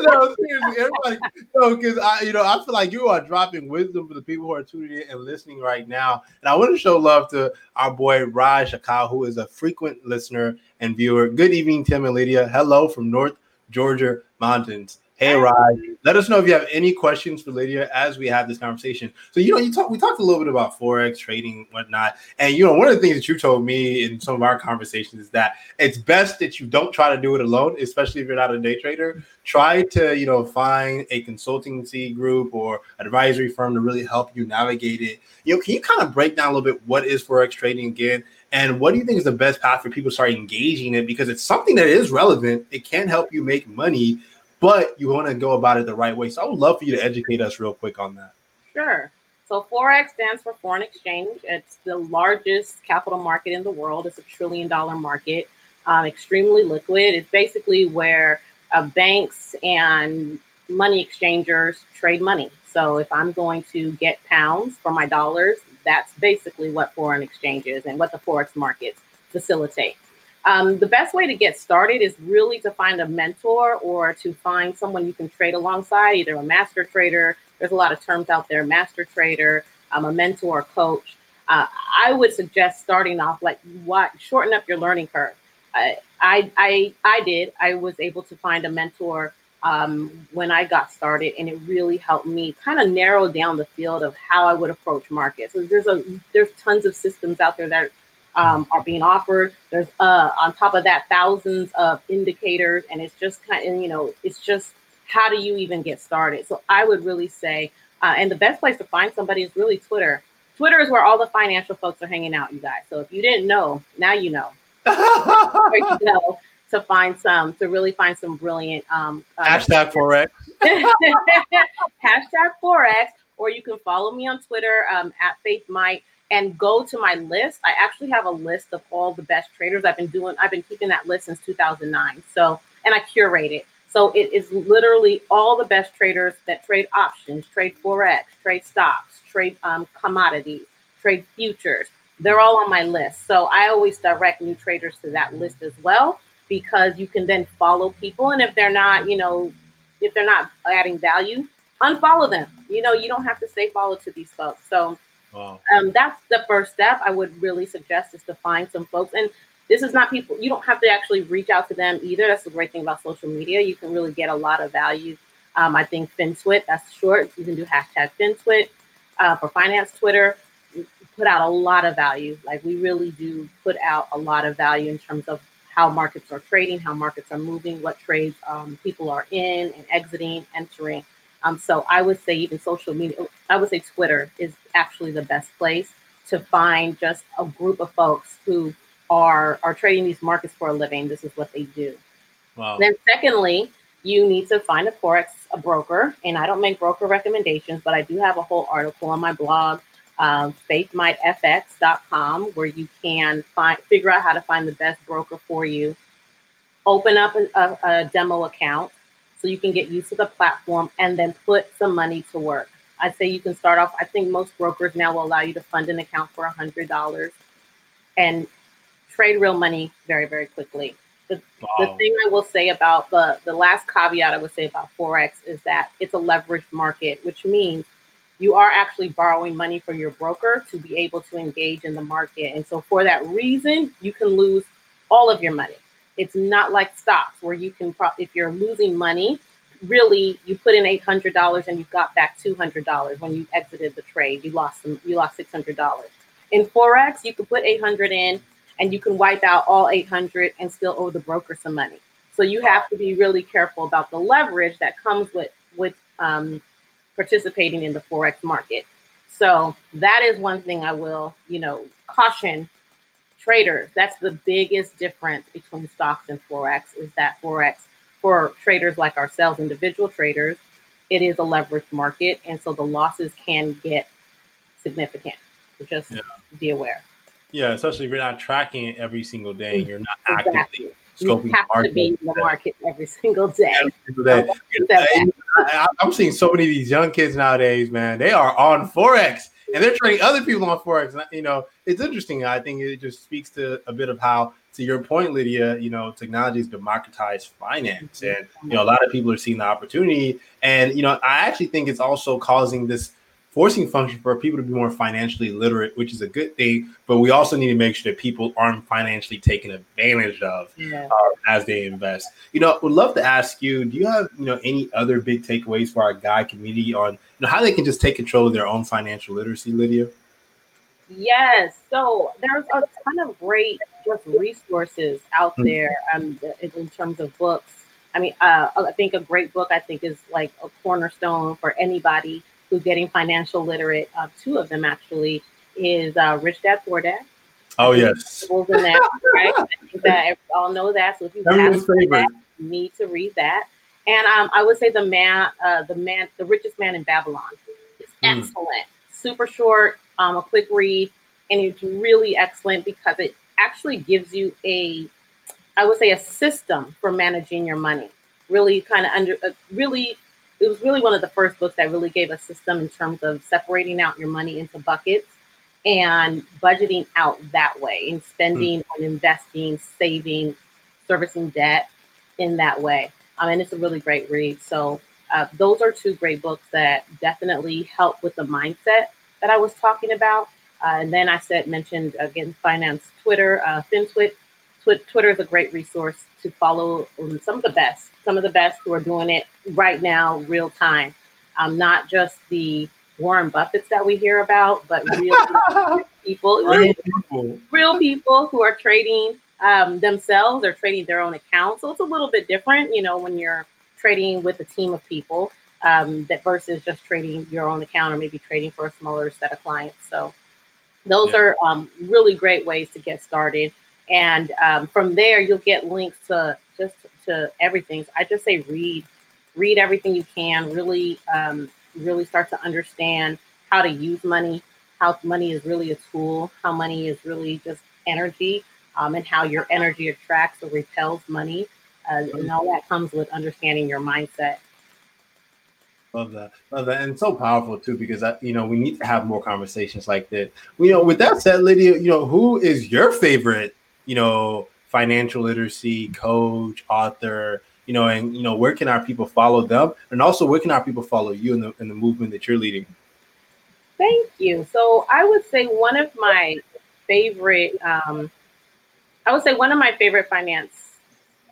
No, seriously, everybody, no, because I, you know, I feel like you are dropping wisdom for the people who are tuning in and listening right now. And I want to show love to our boy Raj Akal, who is a frequent listener and viewer. Good evening, Tim and Lydia. Hello from North Georgia mountains. Hey, Rod, let us know if you have any questions for Lydia as we have this conversation. So, you know, you talk, we talked a little bit about Forex trading, whatnot. And, you know, one of the things that you told me in some of our conversations is that it's best that you don't try to do it alone, especially if you're not a day trader. Try to, you know, find a consultancy group or advisory firm to really help you navigate it. You know, can you kind of break down a little bit what is Forex trading again? And what do you think is the best path for people to start engaging it? Because it's something that is relevant. It can help you make money but you want to go about it the right way. So I would love for you to educate us real quick on that. Sure. So Forex stands for foreign exchange. It's the largest capital market in the world. It's a trillion dollar market, um, extremely liquid. It's basically where uh, banks and money exchangers trade money. So if I'm going to get pounds for my dollars, that's basically what foreign exchange is and what the Forex markets facilitate. Um, the best way to get started is really to find a mentor or to find someone you can trade alongside, either a master trader. There's a lot of terms out there master trader, um, a mentor, a coach. Uh, I would suggest starting off like what shorten up your learning curve. I, I, I, did. I was able to find a mentor um, when I got started, and it really helped me kind of narrow down the field of how I would approach markets. So there's a there's tons of systems out there that um, are being offered. There's uh, on top of that thousands of indicators, and it's just kind of you know it's just how do you even get started? So I would really say, uh, and the best place to find somebody is really Twitter. Twitter is where all the financial folks are hanging out, you guys. So if you didn't know, now you know. you go to find some to really find some brilliant um, uh, hashtag forex hashtag forex or you can follow me on twitter um, at faith might and go to my list. I actually have a list of all the best traders I've been doing. I've been keeping that list since 2009. So, and I curate it. So it is literally all the best traders that trade options, trade forex, trade stocks, trade um, commodities, trade futures. They're all on my list. So I always direct new traders to that list as well because you can then follow people. And if they're not, you know, if they're not adding value, unfollow them. You know, you don't have to say follow to these folks. So Wow. Um, that's the first step I would really suggest is to find some folks. And this is not people, you don't have to actually reach out to them either. That's the great thing about social media. You can really get a lot of value. Um, I think FinTwit, that's short. You can do hashtag FinTwit uh, for finance Twitter. Put out a lot of value. Like we really do put out a lot of value in terms of how markets are trading, how markets are moving, what trades um, people are in and exiting, entering. Um, so I would say even social media, I would say Twitter is actually the best place to find just a group of folks who are are trading these markets for a living. This is what they do. Wow. Then secondly, you need to find a forex a broker, and I don't make broker recommendations, but I do have a whole article on my blog, um, faithmightfx.com, where you can find figure out how to find the best broker for you. open up a, a, a demo account so you can get used to the platform and then put some money to work. I'd say you can start off. I think most brokers now will allow you to fund an account for $100 and trade real money very, very quickly. The, the thing I will say about the, the last caveat I would say about Forex is that it's a leveraged market, which means you are actually borrowing money from your broker to be able to engage in the market. And so for that reason, you can lose all of your money. It's not like stocks where you can, pro- if you're losing money, really you put in eight hundred dollars and you got back two hundred dollars when you exited the trade. You lost some, you lost six hundred dollars. In forex, you can put eight hundred in and you can wipe out all eight hundred and still owe the broker some money. So you have to be really careful about the leverage that comes with with um, participating in the forex market. So that is one thing I will, you know, caution traders. That's the biggest difference between stocks and forex is that forex for traders like ourselves, individual traders, it is a leveraged market, and so the losses can get significant. So just Yeah. be aware. Yeah, especially if you're not tracking it every single day. And you're not actively Exactly. scoping You the have to market. be in the market every single day. every single day. Keep that. I, am seeing so many of these young kids nowadays, man. They are on forex and they're trading other people on forex. And, You know, it's interesting. I think it just speaks to a bit of how, to your point, Lydia. You know, technology has democratized finance, mm-hmm. and you know, a lot of people are seeing the opportunity. And you know, I actually think it's also causing this forcing function for people to be more financially literate, which is a good thing. But we also need to make sure that people aren't financially taken advantage of Yeah. uh, as they invest. You know, would love to ask you, do you have, you know, any other big takeaways for our Guide community on, you know, how they can just take control of their own financial literacy, Lydia? Yes. So there's a ton of great just resources out Mhm. there um, in in terms of books. I mean, uh, I think a great book I think is like a cornerstone for anybody who's getting financial literate. Uh, two of them actually is uh, Rich Dad Poor Dad. Oh, yes. In that, right? I think that all know that. So if you haven't read that, you need to read that. And um, I would say the man, uh, the man, the richest man in Babylon is Mm. excellent. Super short, um, a quick read, and it's really excellent because it actually gives you a, I would say, a system for managing your money. Really, kind of under, uh, really, it was really one of the first books that really gave a system in terms of separating out your money into buckets and budgeting out that way and spending and investing, saving, servicing debt in that way. Um, and it's a really great read. So uh, those are two great books that definitely help with the mindset that I was talking about. Uh, and then I said mentioned again finance Twitter, uh, FinTwit. Twi- Twitter is a great resource to follow um, some of the best, some of the best who are doing it right now, real time. Um, not just the Warren Buffetts that we hear about, but real people, Real people. real people who are trading um, themselves or trading their own accounts. So it's a little bit different, you know, when you're trading with a team of people um, that versus just trading your own account or maybe trading for a smaller set of clients. So those Yeah. are um, really great ways to get started. And um, from there, you'll get links to just to everything. So I just say read, read everything you can. Really, um, really start to understand how to use money, how money is really a tool, how money is really just energy, um, and how your energy attracts or repels money. Uh, and all that comes with understanding your mindset. Love that. Love that. And so powerful too, because I, you know, we need to have more conversations like that. You know, with that said, Lydia, you know, who is your favorite, you know, financial literacy coach, author, you know, and you know, where can our people follow them? And also where can our people follow you in the in the movement that you're leading? Thank you. So I would say one of my favorite, um, I would say one of my favorite finance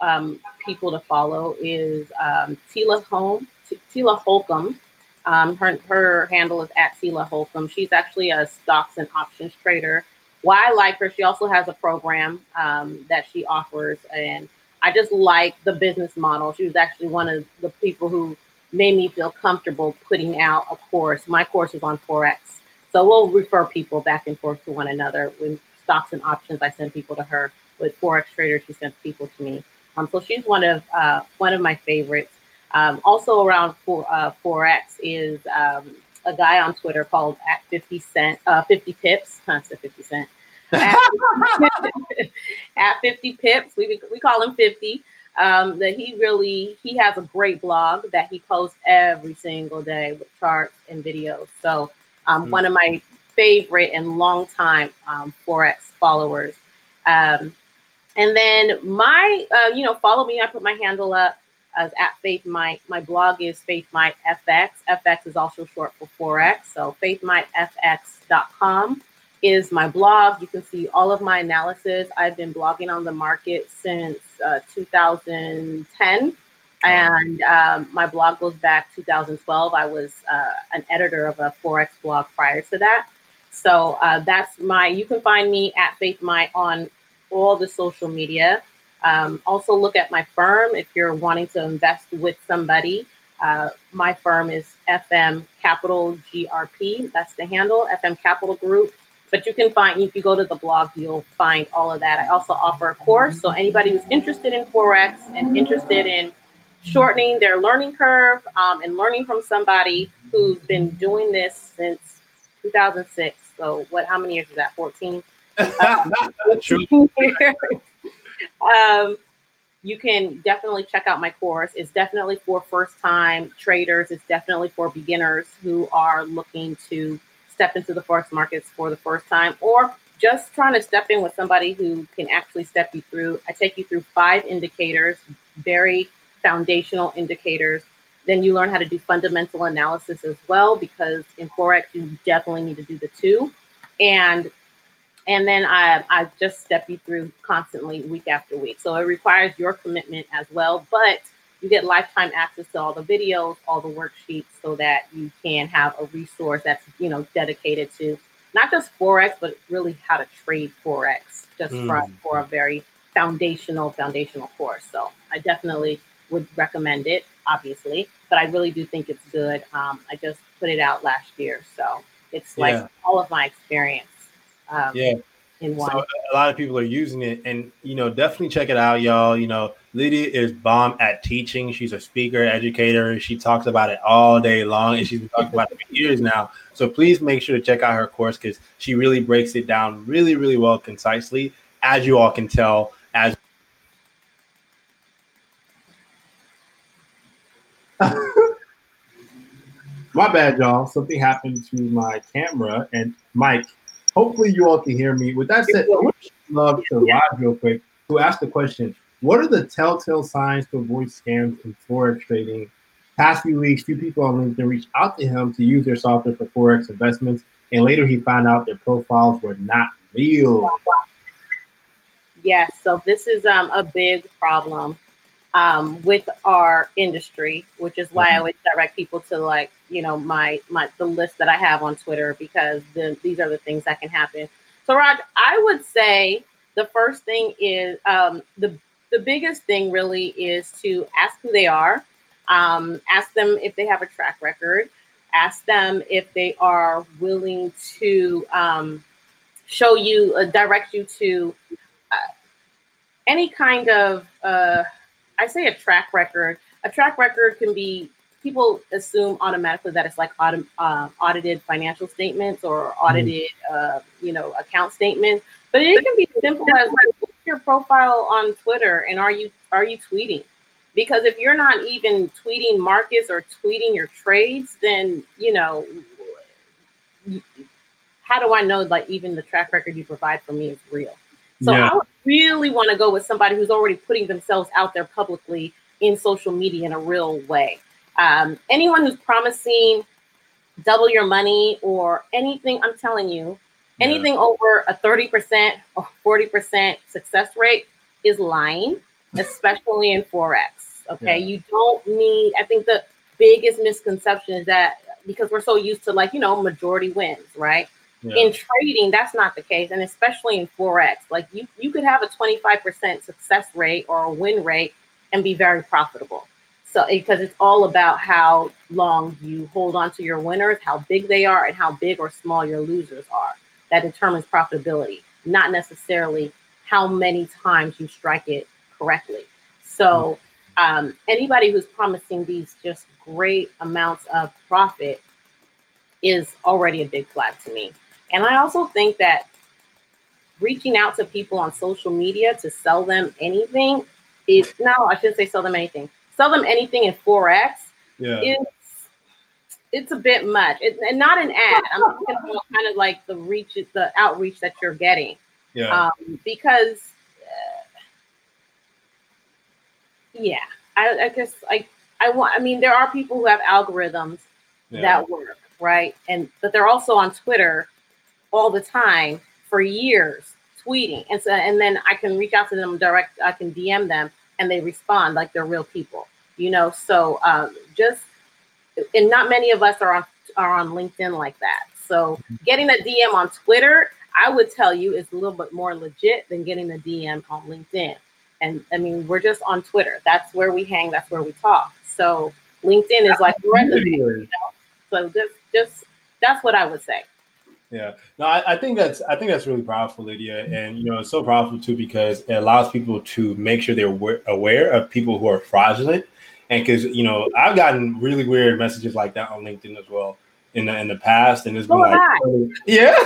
um, people to follow is um, Tila T- Tila Holcomb. Um, her her handle is at Tila Holcomb. She's actually a stocks and options trader. Why I like her, she also has a program um, that she offers, and I just like the business model. She was actually one of the people who made me feel comfortable putting out a course. My course is on Forex. So we'll refer people back and forth to one another. With stocks and options, I send people to her. With Forex traders, she sends people to me. Um, so she's one of uh, one of my favorites. Um, also around for, uh, Forex is um, a guy on Twitter called at 50 cent, uh, 50 pips. Said 50 cent. At, at 50 pips, we, we call him 50. um, that he really he has a great blog that he posts every single day with charts and videos. So um, Mm. one of my favorite and longtime um, forex followers. Um, and then my, uh, you know, follow me. I put my handle up as at Faith Might. My blog is Faith Might FX. FX is also short for forex. So faithmightfx.com is my blog. You can see all of my analysis. I've been blogging on the market since uh, 2010. And um, my blog goes back 2012. I was uh, an editor of a Forex blog prior to that. So uh, that's my, you can find me at Faith Might on all the social media. Um, also, look at my firm if you're wanting to invest with somebody. Uh, my firm is FM Capital GRP. That's the handle, FM Capital Group. But you can find, if you go to the blog, you'll find all of that. I also offer a course. So, anybody who's interested in Forex and interested in shortening their learning curve um, and learning from somebody who's been doing this since 2006. So, what, how many years is that? 14? True. um, you can definitely check out my course. It's definitely for first time traders, it's definitely for beginners who are looking to step into the forex markets for the first time or just trying to step in with somebody who can actually step you through. I take you through five indicators, very foundational indicators. Then you learn how to do fundamental analysis as well, because in Forex, you definitely need to do the two. And and then I, I just step you through constantly week after week. So it requires your commitment as well, but you get lifetime access to all the videos, all the worksheets, so that you can have a resource that's you know dedicated to not just forex, but really how to trade forex, just Mm. for, for a very foundational foundational course. So I definitely would recommend it, obviously, but I really do think it's good. Um, I just put it out last year, so it's like Yeah. all of my experience. Um, Yeah. in one. So a lot of people are using it, and you know, definitely check it out, y'all. You know, Lydia is bomb at teaching. She's a speaker, educator. She talks about it all day long, and she's been talking about it for years now. So please make sure to check out her course because she really breaks it down really, really well, concisely, as you all can tell. As my bad, y'all. Something happened to my camera and mic. Hopefully, you all can hear me. With that said, I would love to Rod real quick who asked the question: What are the telltale signs to avoid scams in forex trading? Past few weeks, few people on LinkedIn reached out to him to use their software for forex investments, and later he found out their profiles were not real. Yes, so this is um, a big problem um, with our industry, which is why I always direct people to like you know my my the list that I have on Twitter because the, these are the things that can happen. So Rod, I would say the first thing is um, the the biggest thing really is to ask who they are, um, ask them if they have a track record, ask them if they are willing to um, show you, uh, direct you to uh, any kind of, uh, I say a track record. A track record can be people assume automatically that it's like uh, audited financial statements or audited, uh, you know, account statements. But it can be simple as like, your profile on Twitter and are you are you tweeting? Because if you're not even tweeting markets or tweeting your trades, then you know, how do I know like even the track record you provide for me is real? So Yeah. I would really want to go with somebody who's already putting themselves out there publicly in social media in a real way. Um, anyone who's promising double your money or anything, I'm telling you, Yeah. anything over a 30% or 40% success rate is lying, especially in Forex. Okay. Yeah. You don't need, I think the biggest misconception is that because we're so used to like, you know, majority wins, right? Yeah. in trading that's not the case and especially in forex like you you could have a 25% success rate or a win rate and be very profitable so because it's all about how long you hold on to your winners how big they are and how big or small your losers are that determines profitability not necessarily how many times you strike it correctly so um, anybody who's promising these just great amounts of profit is already a big flag to me. And I also think that reaching out to people on social media to sell them anything is no, I shouldn't say sell them anything. Sell them anything in forex. Yeah. It's it's a bit much, it, and not an ad. I'm talking about kind of like the reach, the outreach that you're getting, yeah. um, because uh, yeah, I, I guess I I want. I mean, there are people who have algorithms yeah. that work, right? And but they're also on Twitter all the time for years tweeting. And so and then I can reach out to them direct, I can DM them and they respond like they're real people, you know. So um, just and not many of us are on are on LinkedIn like that. So getting a DM on Twitter, I would tell you is a little bit more legit than getting a DM on LinkedIn. And I mean, we're just on Twitter. That's where we hang, that's where we talk. So LinkedIn is like resume, you know? So just just that's what I would say. Yeah, no, I, I, think that's I think that's really powerful, Lydia, and you know it's so powerful too because it allows people to make sure they're aware, aware of people who are fraudulent, and because you know I've gotten really weird messages like that on LinkedIn as well in the in the past, and it's been like, yeah,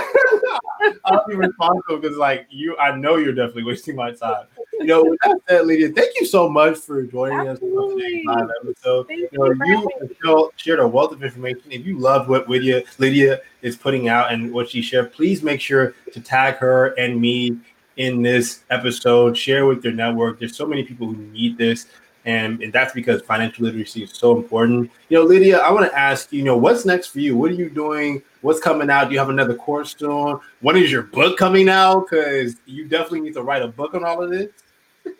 I'll be responsible because like you, I know you're definitely wasting my time. You know, with that said, Lydia, thank you so much for joining Absolutely. us on today's live episode. Thank You you know, for you shared a wealth of information. If you love what Lydia Lydia is putting out and what she shared, please make sure to tag her and me in this episode. Share with your network. There's so many people who need this. And, and that's because financial literacy is so important. You know, Lydia, I want to ask you, you know, what's next for you? What are you doing? What's coming out? Do you have another course soon? When is your book coming out? Because you definitely need to write a book on all of this.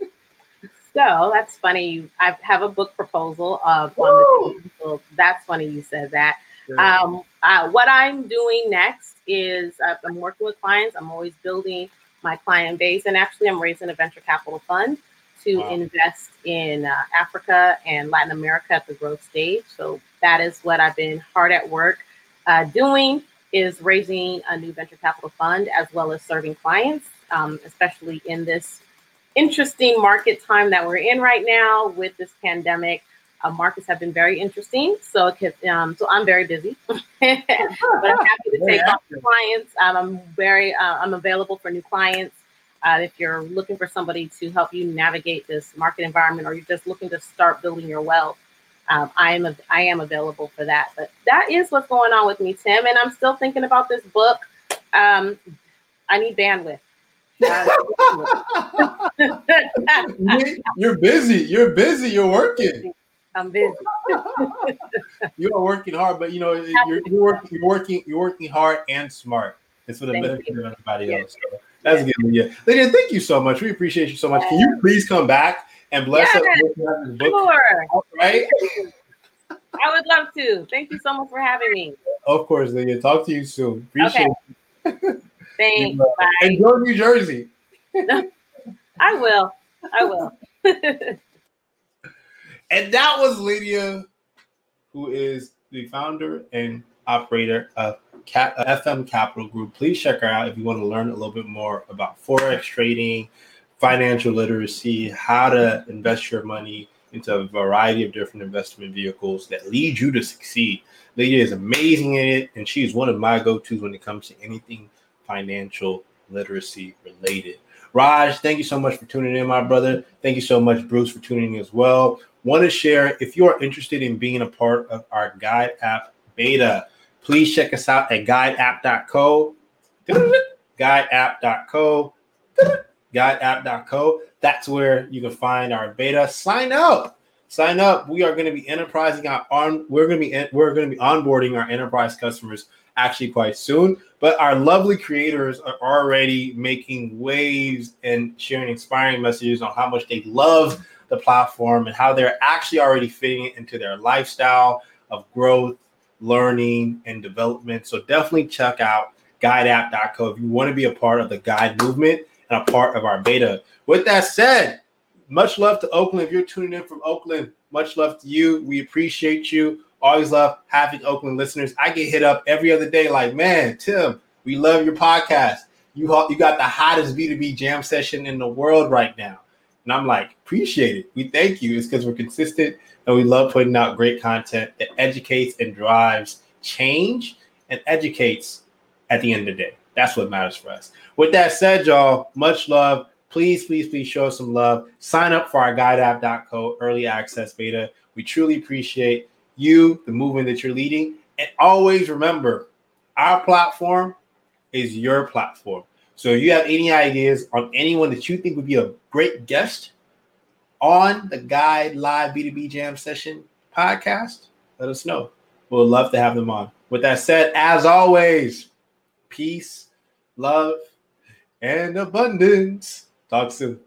So that's funny. I have a book proposal of on the team. So that's funny you said that. Um, uh, what I'm doing next is uh, I'm working with clients. I'm always building my client base, and actually, I'm raising a venture capital fund to Wow. invest in uh, Africa and Latin America at the growth stage. So that is what I've been hard at work uh, doing is raising a new venture capital fund as well as serving clients, um, especially in this interesting market time that we're in right now with this pandemic. Uh, markets have been very interesting, so it could, um, so I'm very busy, but I'm happy to take on clients. Um, I'm very uh, I'm available for new clients. Uh, if you're looking for somebody to help you navigate this market environment, or you're just looking to start building your wealth, um, I am a, I am available for that. But that is what's going on with me, Tim, and I'm still thinking about this book. Um, I need bandwidth. You're busy. You're busy. You're working. I'm busy. You are working hard, but you know you're, you're working. You're working. You're working hard and smart. It's for the benefit of everybody else. So that's good. Lydia. Lydia, thank you so much. We appreciate you so much. Can you please come back and bless us with? Sure. Right? I would love to. Thank you so much for having me. Of course, Lydia. Talk to you soon. Appreciate Thanks. you. Bye. Enjoy New Jersey. I will. I will. And that was Lydia, who is the founder and operator of Cap- uh, FM Capital Group. Please check her out if you want to learn a little bit more about forex trading, financial literacy, how to invest your money into a variety of different investment vehicles that lead you to succeed. Lydia is amazing in it, and she is one of my go-tos when it comes to anything financial literacy related. Raj, thank you so much for tuning in, my brother. Thank you so much, Bruce, for tuning in as well. Want to share if you are interested in being a part of our guide app beta, please check us out at guideapp.co. Guideapp.co. Guideapp.co. That's where you can find our beta. Sign up. Sign up. We are going to be enterprising our on. We're going to be we're going to be onboarding our enterprise customers actually quite soon. But our lovely creators are already making waves and sharing inspiring messages on how much they love the platform and how they're actually already fitting it into their lifestyle of growth, learning, and development. So definitely check out guideapp.co if you want to be a part of the guide movement and a part of our beta. With that said, much love to Oakland. If you're tuning in from Oakland, much love to you. We appreciate you. Always love having Oakland listeners. I get hit up every other day like, man, Tim, we love your podcast. You, you got the hottest B2B jam session in the world right now. And I'm like, appreciate it. We thank you. It's because we're consistent and we love putting out great content that educates and drives change and educates at the end of the day. That's what matters for us. With that said, y'all, much love. please, please, please show us some love. Sign up for our guideapp.co early access beta. We truly appreciate you, the movement that you're leading. And always remember, our platform is your platform. So if you have any ideas on anyone that you think would be a great guest on the Guide Live B2B Jam Session podcast, let us know. We'll love to have them on. With that said, as always, peace, love, and abundance. Talk soon.